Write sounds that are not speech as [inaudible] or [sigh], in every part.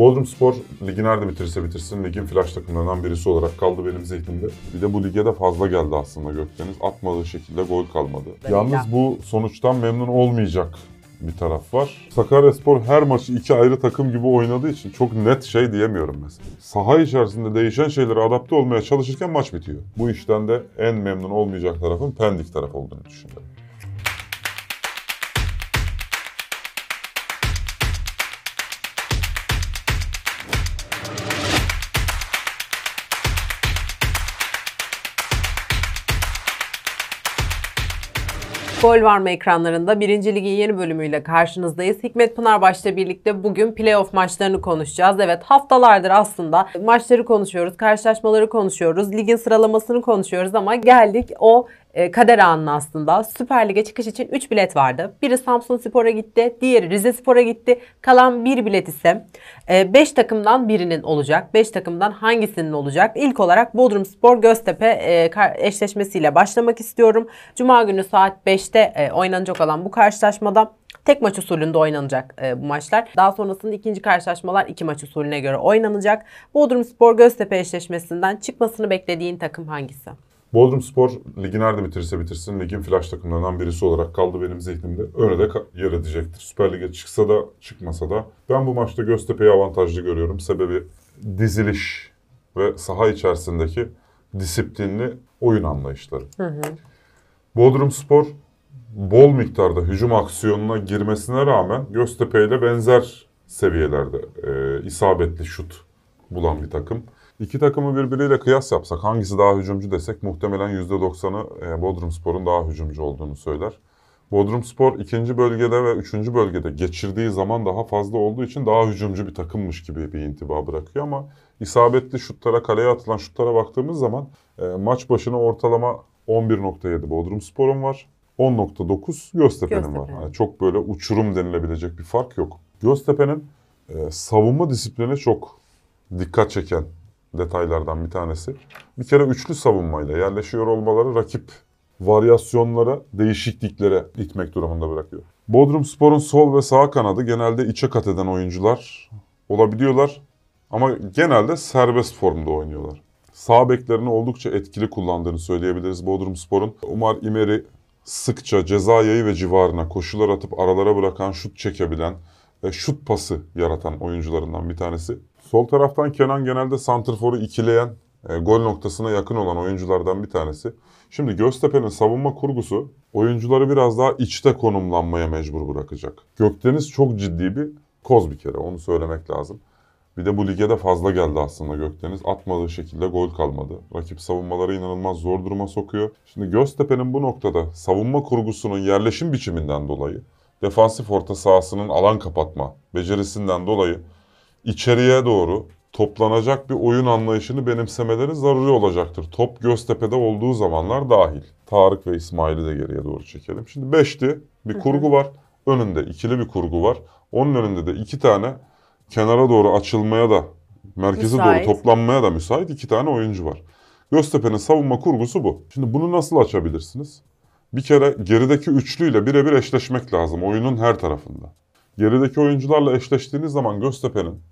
Bodrum Spor ligi nerede bitirse bitirsin ligin flash takımlarından birisi olarak kaldı benim zihnimde. Bir de bu lige de fazla geldi aslında Gökdeniz. Atmadığı şekilde gol kalmadı. Yalnız bu sonuçtan memnun olmayacak bir taraf var. Sakaryaspor her maçı iki ayrı takım gibi oynadığı için çok net şey diyemiyorum mesela. Saha içerisinde değişen şeylere adapte olmaya çalışırken maç bitiyor. Bu işten de en memnun olmayacak tarafın Pendik tarafı olduğunu düşünüyorum. Gol var mı ekranlarında? Birinci Lig'in yeni bölümüyle karşınızdayız. Hikmet Pınarbaş'la birlikte bugün playoff maçlarını konuşacağız. Evet haftalardır aslında maçları konuşuyoruz, karşılaşmaları konuşuyoruz, ligin sıralamasını konuşuyoruz ama geldik o kader anına aslında. Süper Lig'e çıkış için 3 bilet vardı. Biri Samsun Spor'a gitti, diğeri Rize Spor'a gitti. Kalan bir bilet ise 5 takımdan birinin olacak. 5 takımdan hangisinin olacak? İlk olarak Bodrum Spor Göztepe e, eşleşmesiyle başlamak istiyorum. Cuma günü saat 5'te e, oynanacak olan bu karşılaşmada Tek maç usulünde oynanacak e, bu maçlar. Daha sonrasında ikinci karşılaşmalar iki maç usulüne göre oynanacak. Bodrum Spor Göztepe eşleşmesinden çıkmasını beklediğin takım hangisi? Bodrum Spor ligi nerede bitirse bitirsin ligin flash takımlarından birisi olarak kaldı benim zihnimde. Öyle de yer edecektir. Süper Lig'e çıksa da çıkmasa da. Ben bu maçta Göztepe'yi avantajlı görüyorum. Sebebi diziliş ve saha içerisindeki disiplinli oyun anlayışları. Hı hı. Bodrum Spor bol miktarda hücum aksiyonuna girmesine rağmen Göztepe ile benzer seviyelerde e, isabetli şut bulan bir takım. İki takımı birbiriyle kıyas yapsak hangisi daha hücumcu desek muhtemelen %90'ı e, Bodrum Spor'un daha hücumcu olduğunu söyler. Bodrum Spor ikinci bölgede ve üçüncü bölgede geçirdiği zaman daha fazla olduğu için daha hücumcu bir takımmış gibi bir intiba bırakıyor ama isabetli şutlara, kaleye atılan şutlara baktığımız zaman e, maç başına ortalama 11.7 Bodrum Spor'un var. 10.9 Göztepe'nin Göztepe. var. Yani çok böyle uçurum denilebilecek bir fark yok. Göztepe'nin e, savunma disiplini çok dikkat çeken detaylardan bir tanesi. Bir kere üçlü savunmayla yerleşiyor olmaları rakip varyasyonlara, değişikliklere itmek durumunda bırakıyor. Bodrum Spor'un sol ve sağ kanadı genelde içe kat eden oyuncular olabiliyorlar. Ama genelde serbest formda oynuyorlar. Sağ beklerini oldukça etkili kullandığını söyleyebiliriz Bodrum Spor'un. Umar İmeri sıkça ceza yayı ve civarına koşular atıp aralara bırakan, şut çekebilen şut pası yaratan oyuncularından bir tanesi. Sol taraftan Kenan genelde santrforu ikileyen, e, gol noktasına yakın olan oyunculardan bir tanesi. Şimdi Göztepe'nin savunma kurgusu oyuncuları biraz daha içte konumlanmaya mecbur bırakacak. Gökdeniz çok ciddi bir koz bir kere onu söylemek lazım. Bir de bu lige de fazla geldi aslında Gökdeniz. Atmadığı şekilde gol kalmadı. Rakip savunmaları inanılmaz zor duruma sokuyor. Şimdi Göztepe'nin bu noktada savunma kurgusunun yerleşim biçiminden dolayı, defansif orta sahasının alan kapatma becerisinden dolayı içeriye doğru toplanacak bir oyun anlayışını benimsemeleri zaruri olacaktır. Top Göztepe'de olduğu zamanlar dahil. Tarık ve İsmail'i de geriye doğru çekelim. Şimdi beşti bir kurgu var. Önünde ikili bir kurgu var. Onun önünde de iki tane kenara doğru açılmaya da merkeze müsait. doğru toplanmaya da müsait iki tane oyuncu var. Göztepe'nin savunma kurgusu bu. Şimdi bunu nasıl açabilirsiniz? Bir kere gerideki üçlüyle birebir eşleşmek lazım oyunun her tarafında. Gerideki oyuncularla eşleştiğiniz zaman Göztepe'nin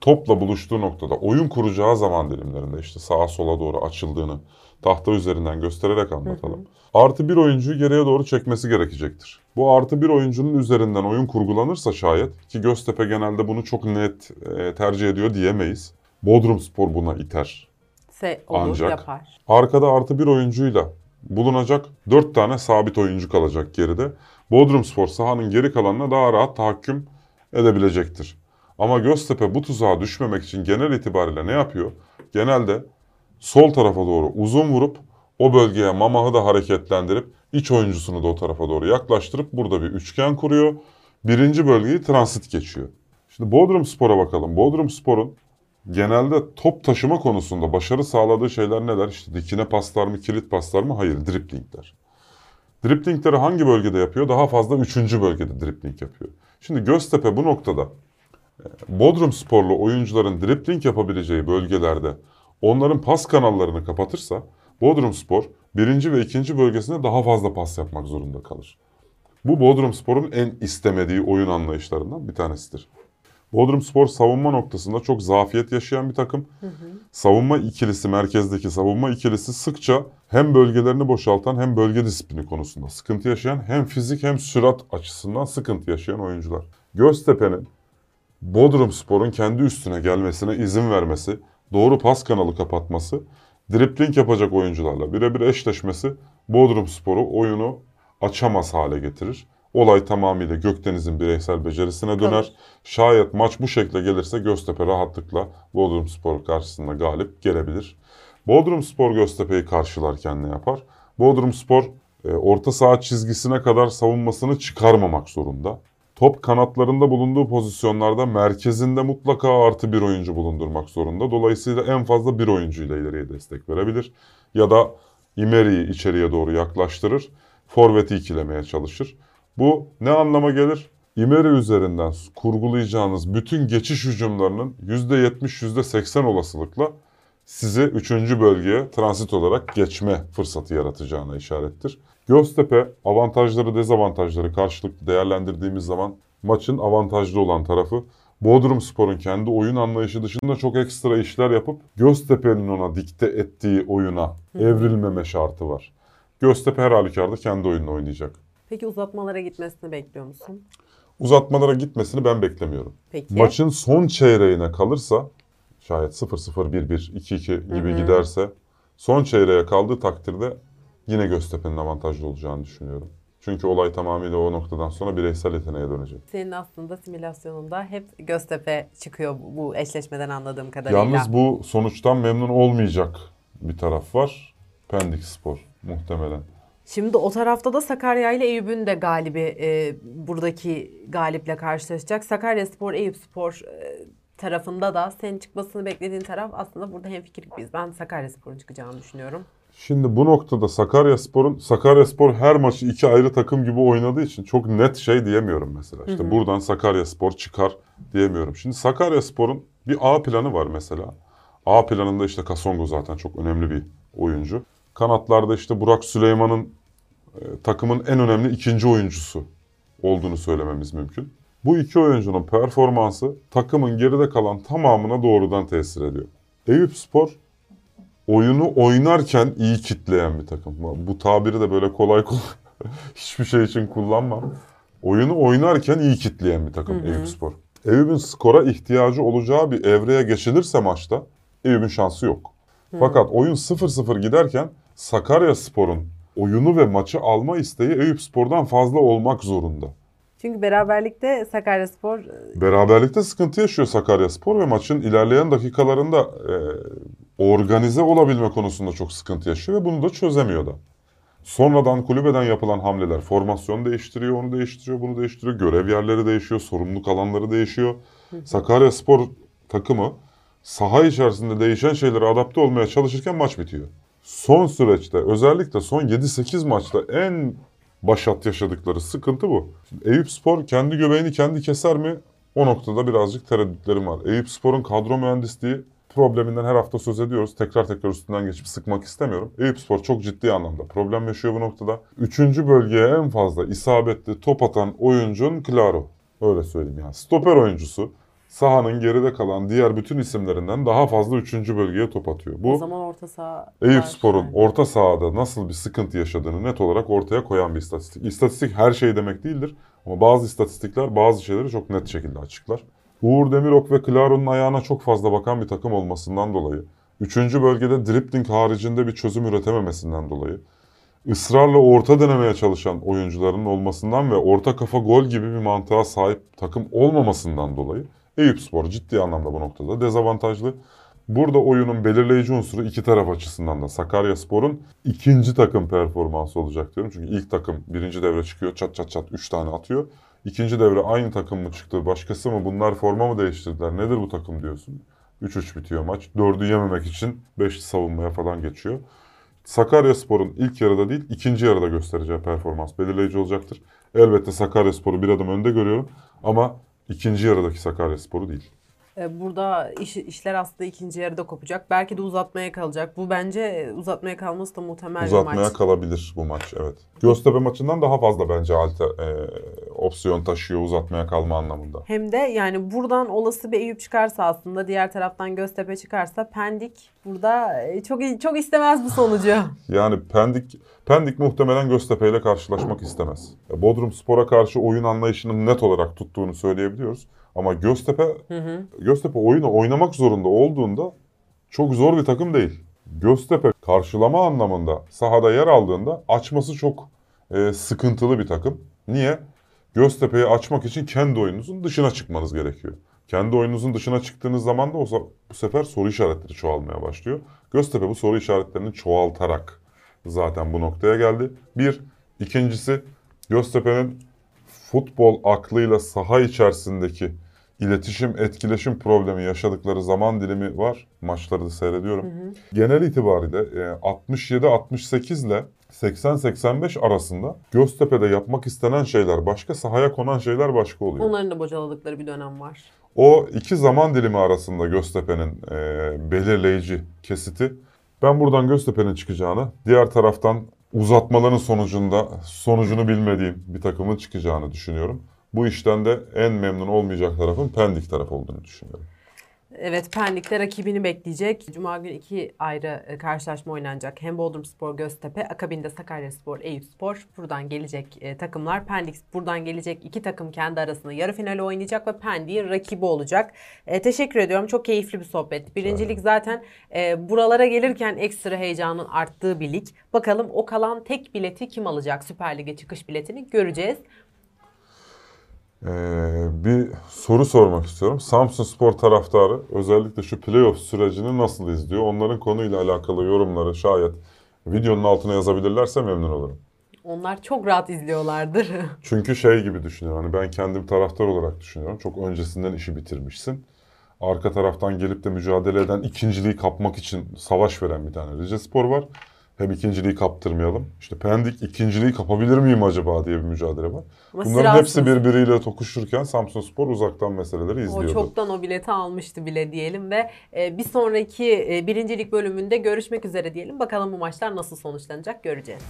topla buluştuğu noktada oyun kuracağı zaman dilimlerinde işte sağa sola doğru açıldığını tahta üzerinden göstererek anlatalım. Hı hı. Artı bir oyuncuyu geriye doğru çekmesi gerekecektir. Bu artı bir oyuncunun üzerinden oyun kurgulanırsa şayet ki Göztepe genelde bunu çok net e, tercih ediyor diyemeyiz. Bodrum Spor buna iter. Se olur, Ancak yapar. arkada artı bir oyuncuyla bulunacak dört tane sabit oyuncu kalacak geride. Bodrum Spor sahanın geri kalanına daha rahat tahakküm edebilecektir. Ama Göztepe bu tuzağa düşmemek için genel itibariyle ne yapıyor? Genelde sol tarafa doğru uzun vurup o bölgeye Mamah'ı da hareketlendirip iç oyuncusunu da o tarafa doğru yaklaştırıp burada bir üçgen kuruyor. Birinci bölgeyi transit geçiyor. Şimdi Bodrum Spor'a bakalım. Bodrum Spor'un genelde top taşıma konusunda başarı sağladığı şeyler neler? İşte dikine paslar mı, kilit paslar mı? Hayır, driplingler. Driplingleri hangi bölgede yapıyor? Daha fazla üçüncü bölgede dripling yapıyor. Şimdi Göztepe bu noktada e, Bodrum sporlu oyuncuların dripling yapabileceği bölgelerde onların pas kanallarını kapatırsa Bodrum Spor birinci ve ikinci bölgesinde daha fazla pas yapmak zorunda kalır. Bu Bodrum Spor'un en istemediği oyun anlayışlarından bir tanesidir. Bodrum Spor savunma noktasında çok zafiyet yaşayan bir takım. Savunma ikilisi, merkezdeki savunma ikilisi sıkça hem bölgelerini boşaltan hem bölge disiplini konusunda sıkıntı yaşayan hem fizik hem sürat açısından sıkıntı yaşayan oyuncular. Göztepe'nin Bodrum Spor'un kendi üstüne gelmesine izin vermesi, doğru pas kanalı kapatması, dripling yapacak oyuncularla birebir eşleşmesi Bodrum Spor'u oyunu açamaz hale getirir. Olay tamamıyla Gökdeniz'in bireysel becerisine döner. Kalır. Şayet maç bu şekilde gelirse Göztepe rahatlıkla Bodrum Spor karşısında galip gelebilir. Bodrum Spor Göztepe'yi karşılarken ne yapar? Bodrum Spor e, orta saha çizgisine kadar savunmasını çıkarmamak zorunda. Top kanatlarında bulunduğu pozisyonlarda merkezinde mutlaka artı bir oyuncu bulundurmak zorunda. Dolayısıyla en fazla bir oyuncuyla ileriye destek verebilir. Ya da İmeri'yi içeriye doğru yaklaştırır. Forvet'i ikilemeye çalışır. Bu ne anlama gelir? İmeri üzerinden kurgulayacağınız bütün geçiş hücumlarının %70, %80 olasılıkla sizi 3. bölgeye transit olarak geçme fırsatı yaratacağına işarettir. Göztepe avantajları dezavantajları karşılıklı değerlendirdiğimiz zaman maçın avantajlı olan tarafı Bodrum Spor'un kendi oyun anlayışı dışında çok ekstra işler yapıp Göztepe'nin ona dikte ettiği oyuna evrilmeme şartı var. Göztepe her halükarda kendi oyununu oynayacak. Peki uzatmalara gitmesini bekliyor musun? Uzatmalara gitmesini ben beklemiyorum. Peki. Maçın son çeyreğine kalırsa şayet 0-0, 1-1, 2-2 gibi giderse son çeyreğe kaldığı takdirde yine Göztepe'nin avantajlı olacağını düşünüyorum. Çünkü olay tamamıyla o noktadan sonra bireysel yeteneğe dönecek. Senin aslında simülasyonunda hep Göztepe çıkıyor bu eşleşmeden anladığım kadarıyla. Yalnız bu sonuçtan memnun olmayacak bir taraf var. Pendik Spor muhtemelen. Şimdi o tarafta da Sakarya ile Eyüp'ün de galibi e, buradaki galiple karşılaşacak. Sakarya Spor, Eyüp Spor e, tarafında da senin çıkmasını beklediğin taraf aslında burada hemfikir gibiyiz. Ben Sakarya Spor'un çıkacağını düşünüyorum. Şimdi bu noktada Sakaryaspor'un Sakaryaspor her maçı iki ayrı takım gibi oynadığı için çok net şey diyemiyorum mesela. İşte buradan Sakaryaspor çıkar diyemiyorum. Şimdi Sakaryaspor'un bir A planı var mesela. A planında işte Kasongo zaten çok önemli bir oyuncu. Kanatlarda işte Burak Süleyman'ın takımın en önemli ikinci oyuncusu olduğunu söylememiz mümkün. Bu iki oyuncunun performansı takımın geride kalan tamamına doğrudan tesir ediyor. Eyüp Spor oyunu oynarken iyi kitleyen bir takım. Bu tabiri de böyle kolay kolay [laughs] hiçbir şey için kullanmam. Oyunu oynarken iyi kitleyen bir takım Eyüp Spor. Eyüp'ün skora ihtiyacı olacağı bir evreye geçilirse maçta Eyüp'ün şansı yok. Fakat oyun 0-0 giderken Sakarya Spor'un oyunu ve maçı alma isteği Eyüp Spor'dan fazla olmak zorunda. Çünkü beraberlikte Sakarya Spor e, Beraberlikte sıkıntı yaşıyor Sakaryaspor ve maçın ilerleyen dakikalarında e, organize olabilme konusunda çok sıkıntı yaşıyor ve bunu da çözemiyor da. Sonradan kulübeden yapılan hamleler formasyon değiştiriyor, onu değiştiriyor, bunu değiştiriyor. Görev yerleri değişiyor, sorumluluk alanları değişiyor. Sakaryaspor takımı saha içerisinde değişen şeylere adapte olmaya çalışırken maç bitiyor. Son süreçte özellikle son 7-8 maçta en başat yaşadıkları sıkıntı bu. Şimdi Eyüp Spor kendi göbeğini kendi keser mi? O noktada birazcık tereddütlerim var. Eyüp Spor'un kadro mühendisliği probleminden her hafta söz ediyoruz. Tekrar tekrar üstünden geçip sıkmak istemiyorum. Eyüp Spor çok ciddi anlamda problem yaşıyor bu noktada. Üçüncü bölgeye en fazla isabetli top atan oyuncun Claro. Öyle söyleyeyim yani. Stoper oyuncusu sahanın geride kalan diğer bütün isimlerinden daha fazla üçüncü bölgeye top atıyor. Bu o zaman orta saha Eyüp Spor'un yani. orta sahada nasıl bir sıkıntı yaşadığını net olarak ortaya koyan bir istatistik. İstatistik her şey demek değildir ama bazı istatistikler bazı şeyleri çok net şekilde açıklar. Uğur Demirok ve Claro'nun ayağına çok fazla bakan bir takım olmasından dolayı, üçüncü bölgede dripling haricinde bir çözüm üretememesinden dolayı, ısrarla orta denemeye çalışan oyuncuların olmasından ve orta kafa gol gibi bir mantığa sahip takım olmamasından dolayı Eyüp Spor ciddi anlamda bu noktada dezavantajlı. Burada oyunun belirleyici unsuru iki taraf açısından da Sakaryaspor'un ikinci takım performansı olacak diyorum. Çünkü ilk takım birinci devre çıkıyor çat çat çat 3 tane atıyor. İkinci devre aynı takım mı çıktı başkası mı bunlar forma mı değiştirdiler nedir bu takım diyorsun. 3-3 bitiyor maç. 4'ü yememek için 5 savunmaya falan geçiyor. Sakaryaspor'un ilk yarıda değil ikinci yarıda göstereceği performans belirleyici olacaktır. Elbette Sakaryaspor'u bir adım önde görüyorum ama ikinci yarıdaki Sakaryaspor'u değil. E, Burada iş, işler aslında ikinci yarıda kopacak. Belki de uzatmaya kalacak. Bu bence e, uzatmaya kalması da muhtemel bir Uzatmaya maç. kalabilir bu maç evet. Göztepe maçından daha fazla bence alter, e, opsiyon taşıyor uzatmaya kalma anlamında. Hem de yani buradan olası bir Eyüp çıkarsa aslında diğer taraftan Göztepe çıkarsa Pendik burada e, çok çok istemez bu sonucu. [laughs] Yani Pendik Pendik muhtemelen Göztepe ile karşılaşmak istemez. Bodrum Spor'a karşı oyun anlayışının net olarak tuttuğunu söyleyebiliyoruz. Ama Göztepe Göztepe oyunu oynamak zorunda olduğunda çok zor bir takım değil. Göztepe karşılama anlamında sahada yer aldığında açması çok e, sıkıntılı bir takım. Niye? Göztepe'yi açmak için kendi oyununuzun dışına çıkmanız gerekiyor. Kendi oyununuzun dışına çıktığınız zaman da o bu sefer soru işaretleri çoğalmaya başlıyor. Göztepe bu soru işaretlerini çoğaltarak zaten bu noktaya geldi. Bir. ikincisi Göztepe'nin futbol aklıyla saha içerisindeki iletişim, etkileşim problemi yaşadıkları zaman dilimi var. Maçları da seyrediyorum. Genel itibariyle e, 67-68 ile 80-85 arasında Göztepe'de yapmak istenen şeyler başka, sahaya konan şeyler başka oluyor. Onların da bocaladıkları bir dönem var. O iki zaman dilimi arasında Göztepe'nin e, belirleyici kesiti. Ben buradan Göztepe'nin çıkacağını, diğer taraftan uzatmaların sonucunda sonucunu bilmediğim bir takımın çıkacağını düşünüyorum. Bu işten de en memnun olmayacak tarafın Pendik tarafı olduğunu düşünüyorum. Evet Pendik'te rakibini bekleyecek. Cuma günü iki ayrı e, karşılaşma oynanacak. Hem Bodrumspor Göztepe, akabinde Sakaryaspor, Eyüpspor. Buradan gelecek e, takımlar. Pendik buradan gelecek iki takım kendi arasında yarı finali oynayacak ve Pendik'in rakibi olacak. E, teşekkür ediyorum. Çok keyifli bir sohbet. Birincilik zaten e, buralara gelirken ekstra heyecanın arttığı bir lig. Bakalım o kalan tek bileti kim alacak? Süper Lig'e çıkış biletini göreceğiz. Ee, bir soru sormak istiyorum. Samsun Spor taraftarı özellikle şu playoff sürecini nasıl izliyor? Onların konuyla alakalı yorumları şayet videonun altına yazabilirlerse memnun olurum. Onlar çok rahat izliyorlardır. [laughs] Çünkü şey gibi düşünüyorum. Hani ben kendim taraftar olarak düşünüyorum. Çok öncesinden işi bitirmişsin. Arka taraftan gelip de mücadele eden ikinciliği kapmak için savaş veren bir tane Rize Spor var. Hem ikinciliği kaptırmayalım. İşte Pendik ikinciliği kapabilir miyim acaba diye bir mücadele var. Ama Bunların hepsi birbiriyle tokuşurken Samsun Spor uzaktan meseleleri O izliyordu. çoktan o bileti almıştı bile diyelim ve e, bir sonraki e, birincilik bölümünde görüşmek üzere diyelim. Bakalım bu maçlar nasıl sonuçlanacak göreceğiz.